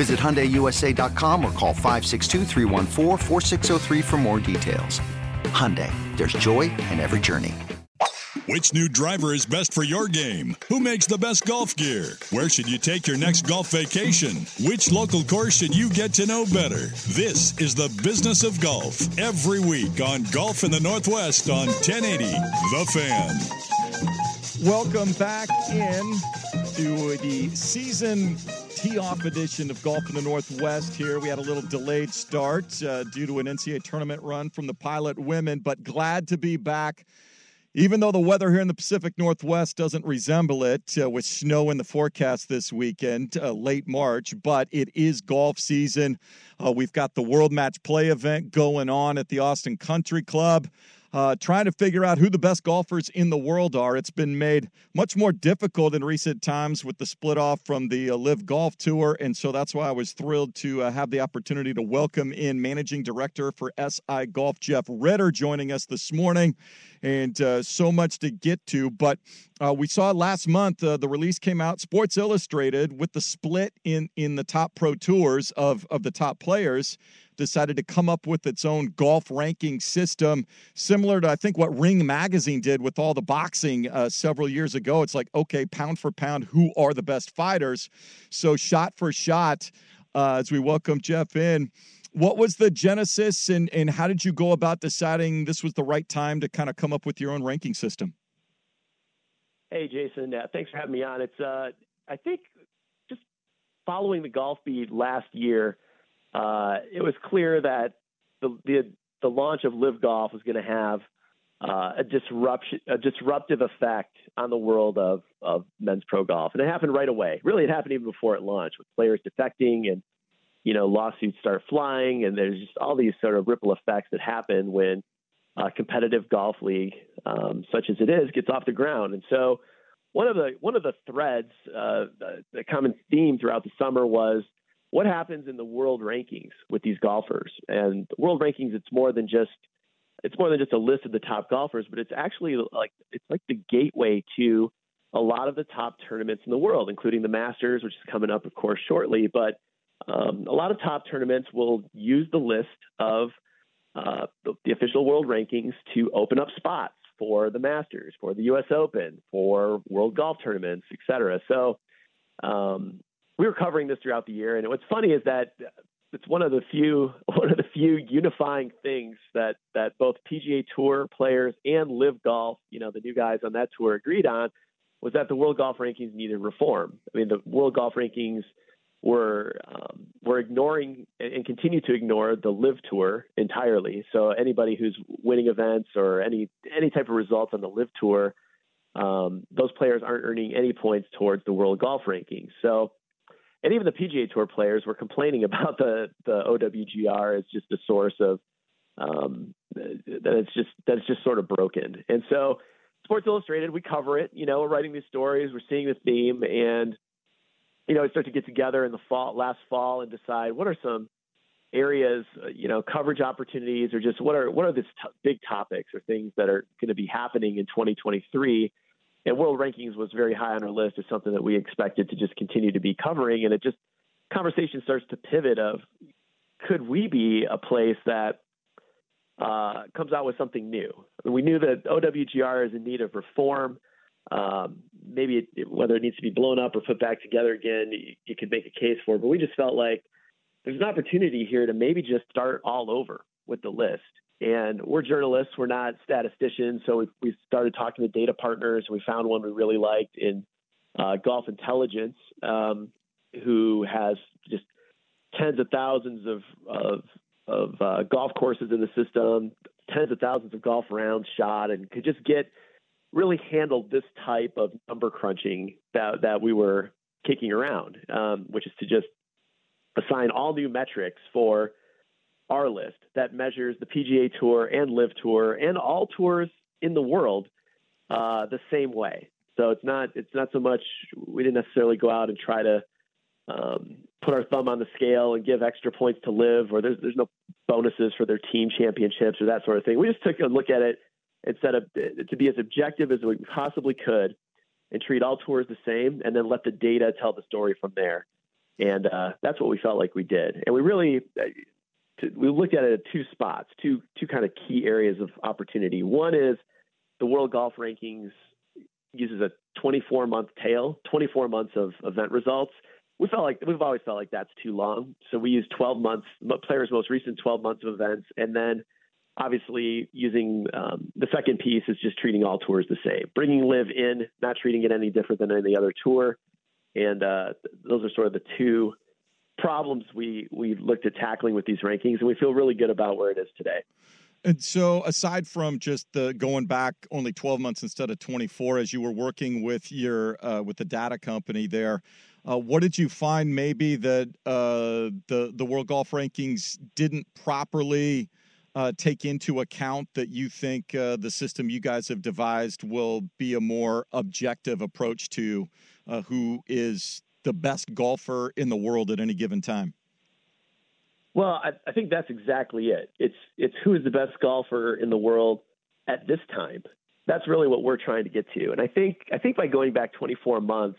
Visit HyundaiUSA.com or call 562 for more details. Hyundai, there's joy in every journey. Which new driver is best for your game? Who makes the best golf gear? Where should you take your next golf vacation? Which local course should you get to know better? This is the business of golf every week on Golf in the Northwest on 1080 The Fan. Welcome back in to the season tee off edition of Golf in the Northwest here. We had a little delayed start uh, due to an NCAA tournament run from the Pilot women, but glad to be back. Even though the weather here in the Pacific Northwest doesn't resemble it, uh, with snow in the forecast this weekend, uh, late March, but it is golf season. Uh, we've got the World Match Play event going on at the Austin Country Club uh, trying to figure out who the best golfers in the world are. It's been made much more difficult in recent times with the split off from the uh, LIV Golf Tour. And so that's why I was thrilled to uh, have the opportunity to welcome in managing director for SI Golf, Jeff Ritter, joining us this morning. And uh, so much to get to. But uh, we saw last month uh, the release came out, Sports Illustrated, with the split in, in the top pro tours of, of the top players decided to come up with its own golf ranking system, similar to, I think, what Ring Magazine did with all the boxing uh, several years ago. It's like, okay, pound for pound, who are the best fighters? So, shot for shot, uh, as we welcome Jeff in, what was the genesis and, and how did you go about deciding this was the right time to kind of come up with your own ranking system? Hey, Jason. Uh, thanks for having me on. It's, uh, I think, just following the golf beat last year uh, it was clear that the, the, the launch of LIV Golf was going to have uh, a disruption, a disruptive effect on the world of, of men's pro golf, and it happened right away. Really, it happened even before it launched, with players defecting and you know lawsuits start flying, and there's just all these sort of ripple effects that happen when a competitive golf league, um, such as it is, gets off the ground. And so, one of the one of the threads, uh, the common theme throughout the summer was what happens in the world rankings with these golfers. And the world rankings, it's more than just it's more than just a list of the top golfers, but it's actually like it's like the gateway to a lot of the top tournaments in the world, including the Masters, which is coming up, of course, shortly. But um, a lot of top tournaments will use the list of uh, the, the, official world rankings to open up spots for the Masters, for the U.S. Open, for World Golf tournaments, etc. So um, we were covering this throughout the year, and what's funny is that it's one of the few one of the few unifying things that that both PGA Tour players and LIV Golf, you know, the new guys on that tour agreed on was that the World Golf Rankings needed reform. I mean, the World Golf Rankings were um, were ignoring and continue to ignore the LIV Tour entirely. So anybody who's winning events or any any type of results on the LIV Tour, um, those players aren't earning any points towards the World Golf Rankings. So and even the PGA Tour players were complaining about the the OWGR as just a source of um, that it's just that it's just sort of broken. And so, Sports Illustrated, we cover it. You know, we're writing these stories, we're seeing the theme, and you know, we start to get together in the fall, last fall, and decide what are some areas, uh, you know, coverage opportunities, or just what are what are these t- big topics or things that are going to be happening in 2023 and world rankings was very high on our list as something that we expected to just continue to be covering. And it just conversation starts to pivot of could we be a place that uh, comes out with something new? We knew that OWGR is in need of reform. Um, maybe it, whether it needs to be blown up or put back together again, you, you could make a case for. It. But we just felt like there's an opportunity here to maybe just start all over with the list. And we're journalists, we're not statisticians. So we, we started talking to data partners. We found one we really liked in uh, Golf Intelligence, um, who has just tens of thousands of, of, of uh, golf courses in the system, tens of thousands of golf rounds shot, and could just get really handle this type of number crunching that, that we were kicking around, um, which is to just assign all new metrics for our list that measures the PGA Tour and LIV Tour and all tours in the world uh, the same way. So it's not it's not so much we didn't necessarily go out and try to um, put our thumb on the scale and give extra points to LIV or there's there's no bonuses for their team championships or that sort of thing. We just took a look at it and set up to be as objective as we possibly could and treat all tours the same and then let the data tell the story from there. And uh, that's what we felt like we did. And we really we looked at it at two spots, two two kind of key areas of opportunity. One is the World Golf Rankings uses a 24 month tail, 24 months of event results. We felt like we've always felt like that's too long, so we used 12 months, players' most recent 12 months of events, and then obviously using um, the second piece is just treating all tours the same, bringing LIV in, not treating it any different than any other tour, and uh, those are sort of the two problems we we looked at tackling with these rankings, and we feel really good about where it is today. And so, aside from just the going back only 12 months instead of 24, as you were working with your uh, with the data company there, uh, what did you find maybe that uh, the the World Golf Rankings didn't properly uh, take into account that you think uh, the system you guys have devised will be a more objective approach to uh, who is the best golfer in the world at any given time? Well, I, I think that's exactly it. It's it's who is the best golfer in the world at this time. That's really what we're trying to get to. And I think I think by going back 24 months,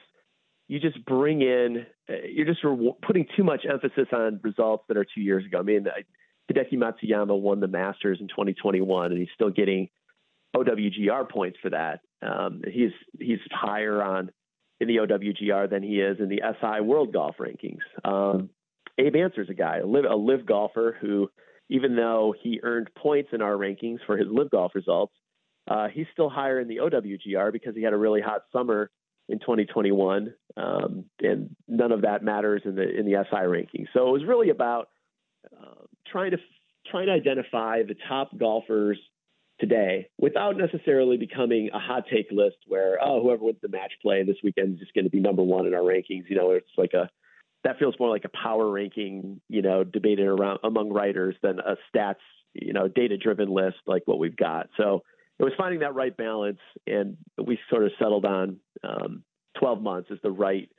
you just bring in uh, you're just re- putting too much emphasis on results that are two years ago. I mean, I, Hideki Matsuyama won the Masters in 2021, and he's still getting OWGR points for that. Um, he's he's higher on in the OWGR than he is in the SI World Golf Rankings. Um, Abe Ancer's a guy, a LIV, a LIV golfer who, even though he earned points in our rankings for his LIV golf results, uh, he's still higher in the OWGR because he had a really hot summer in 2021, um, and none of that matters in the in the SI rankings. So it was really about uh, trying to trying to identify the top golfers today without necessarily becoming a hot take list where oh whoever wins the match play this weekend is just going to be number one in our rankings. You know it's like a that feels more like a power ranking you know debated around among writers than a stats you know data driven list like what we've got. So it was finding that right balance and we sort of settled on um, 12 months as the right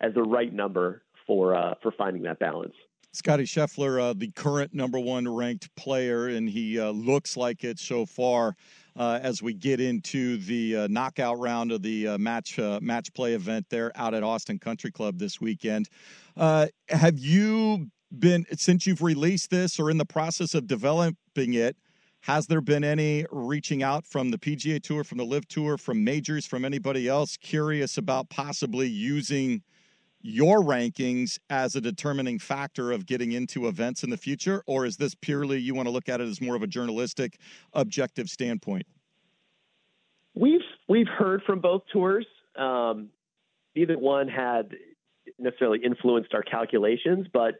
as the right number for uh, for finding that balance Scottie Scheffler, uh, the current number one ranked player, and he uh, looks like it so far. Uh, as we get into the uh, knockout round of the uh, match uh, match play event there out at Austin Country Club this weekend, have you been since you've released this or in the process of developing it? Has there been any reaching out from the PGA Tour, from the LIV Tour, from majors, from anybody else curious about possibly using? Your rankings as a determining factor of getting into events in the future, or is this purely you want to look at it as more of a journalistic, objective standpoint? We've we've heard from both tours. Um, neither one had necessarily influenced our calculations, but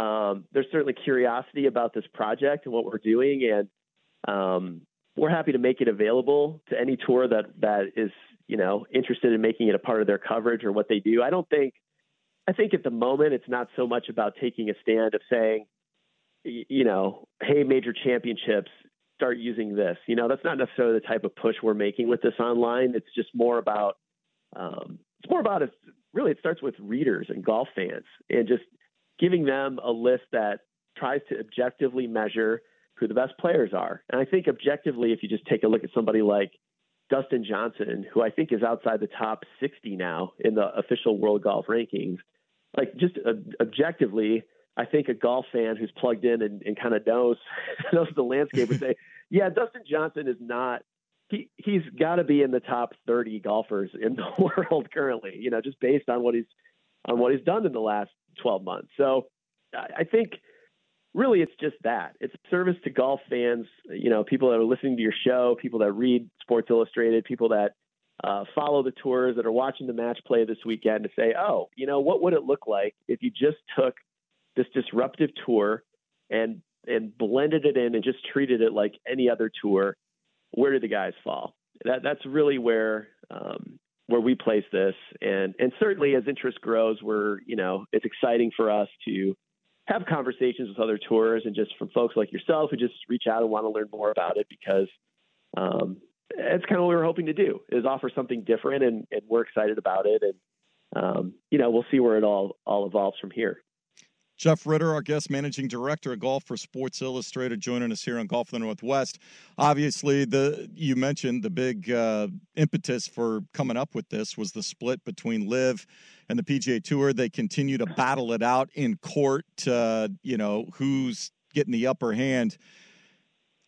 um, there's certainly curiosity about this project and what we're doing, and um, we're happy to make it available to any tour that that is you know interested in making it a part of their coverage or what they do. I don't think I think at the moment it's not so much about taking a stand of saying, you know, hey, major championships, start using this. You know, that's not necessarily the type of push we're making with this online. It's just more about, um, it's more about it. Really, it starts with readers and golf fans, and just giving them a list that tries to objectively measure who the best players are. And I think objectively, if you just take a look at somebody like Dustin Johnson, who I think is outside the top 60 now in the official world golf rankings, like just uh, objectively, I think a golf fan who's plugged in and, and kind of knows knows the landscape would say, yeah, Dustin Johnson is not. He he's got to be in the top 30 golfers in the world currently. You know, just based on what he's on what he's done in the last 12 months. So I think really it's just that. It's a service to golf fans, you know, people that are listening to your show, people that read Sports Illustrated, people that uh, follow the tours, that are watching the match play this weekend to say, oh, you know, what would it look like if you just took this disruptive tour and and blended it in and just treated it like any other tour? Where do the guys fall? That that's really where um, where we place this, and and certainly as interest grows, we're you know it's exciting for us to have conversations with other tours and just from folks like yourself who just reach out and want to learn more about it because um, it's kind of what we were hoping to do is offer something different and, and we're excited about it and um, you know we'll see where it all all evolves from here Jeff Ritter, our guest managing director of golf for Sports Illustrated, joining us here on Golf in the Northwest. Obviously, the you mentioned the big uh, impetus for coming up with this was the split between LIV and the PGA Tour. They continue to battle it out in court. Uh, you know who's getting the upper hand.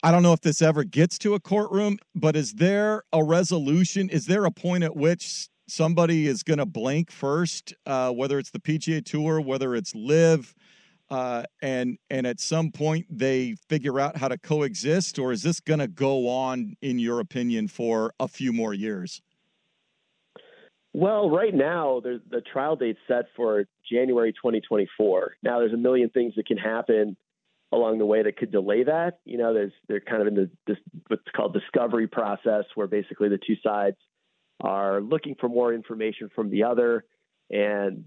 I don't know if this ever gets to a courtroom, but is there a resolution? Is there a point at which somebody is going to blank first, uh, whether it's the PGA Tour, whether it's LIV, uh, and and at some point they figure out how to coexist, or is this going to go on, in your opinion, for a few more years? Well, right now the trial date set for January 2024. Now there's a million things that can happen along the way that could delay that. You know, there's they're kind of in the this, what's called discovery process, where basically the two sides are looking for more information from the other, and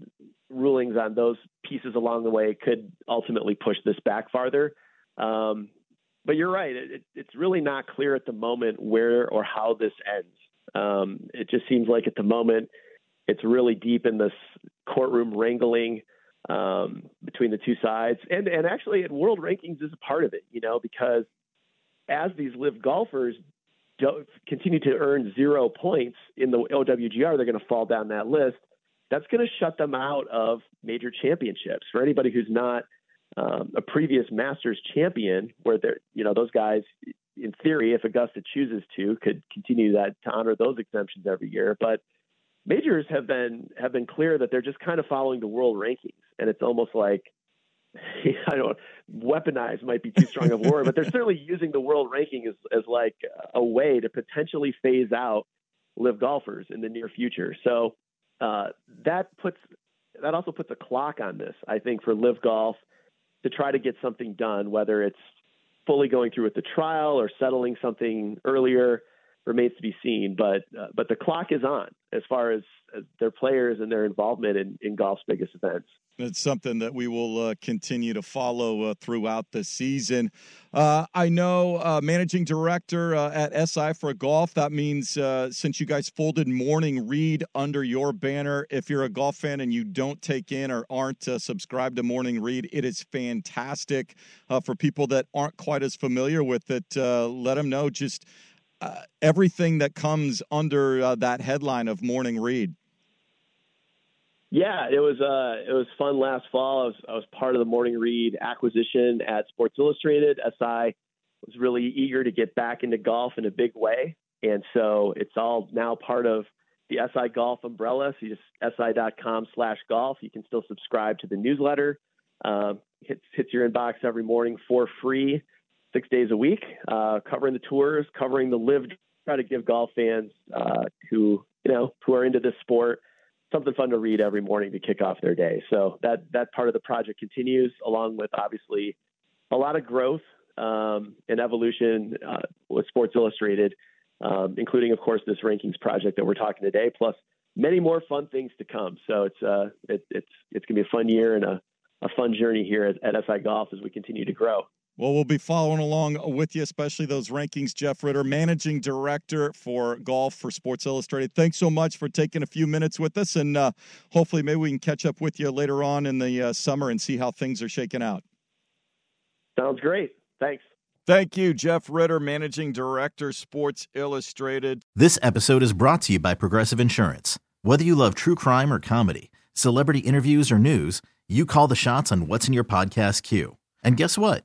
rulings on those pieces along the way could ultimately push this back farther. Um, but you're right; it, it's really not clear at the moment where or how this ends. Um, it just seems like at the moment it's really deep in this courtroom wrangling um, between the two sides, and and actually, world rankings is a part of it, you know, because as these LIV golfers don't continue to earn zero points in the OWGR, they're going to fall down that list. That's going to shut them out of major championships. For anybody who's not um, a previous Masters champion, where they're, you know, those guys, in theory, if Augusta chooses to, could continue that to honor those exemptions every year. But majors have been have been clear that they're just kind of following the world rankings, and it's almost like I don't weaponize might be too strong of a word, but they're certainly using the world ranking as, as like a way to potentially phase out LIV golfers in the near future. So uh, that puts that also puts a clock on this, I think, for LIV golf to try to get something done, whether it's fully going through with the trial or settling something earlier remains to be seen. But uh, but the clock is on as far as, their players and their involvement in, in golf's biggest events. It's something that we will uh, continue to follow uh, throughout the season. Uh, I know uh, managing director uh, at SI for golf. That means since you guys folded Morning Read under your banner, if you're a golf fan and you don't take in or aren't subscribed to Morning Read, it is fantastic. for people that aren't quite as familiar with it, let them know just everything that comes under that headline of Morning Read. Yeah, it was uh, it was fun last fall. I was I was part of the morning read acquisition at Sports Illustrated. SI was really eager to get back into golf in a big way, and so it's all now part of the SI Golf umbrella. So you just si.com/golf. You can still subscribe to the newsletter. Um, hits hits your inbox every morning for free, six days a week, uh, covering the tours, covering the LIV. Try to give golf fans uh, who you know who are into this sport something fun to read every morning to kick off their day. So that that part of the project continues, along with obviously a lot of growth um, and evolution uh, with Sports Illustrated, um, including of course this rankings project that we're talking today, plus many more fun things to come. So it's uh, it, it's it's gonna be a fun year and a, a fun journey here at, at SI Golf as we continue to grow. Well, we'll be following along with you, especially those rankings. Jeff Ritter, managing director for golf for Sports Illustrated. Thanks so much for taking a few minutes with us, and uh, hopefully, maybe we can catch up with you later on in the uh, summer and see how things are shaking out. Sounds great. Thanks. Thank you, Jeff Ritter, managing director, Sports Illustrated. This episode is brought to you by Progressive Insurance. Whether you love true crime or comedy, celebrity interviews or news, you call the shots on what's in your podcast queue. And guess what?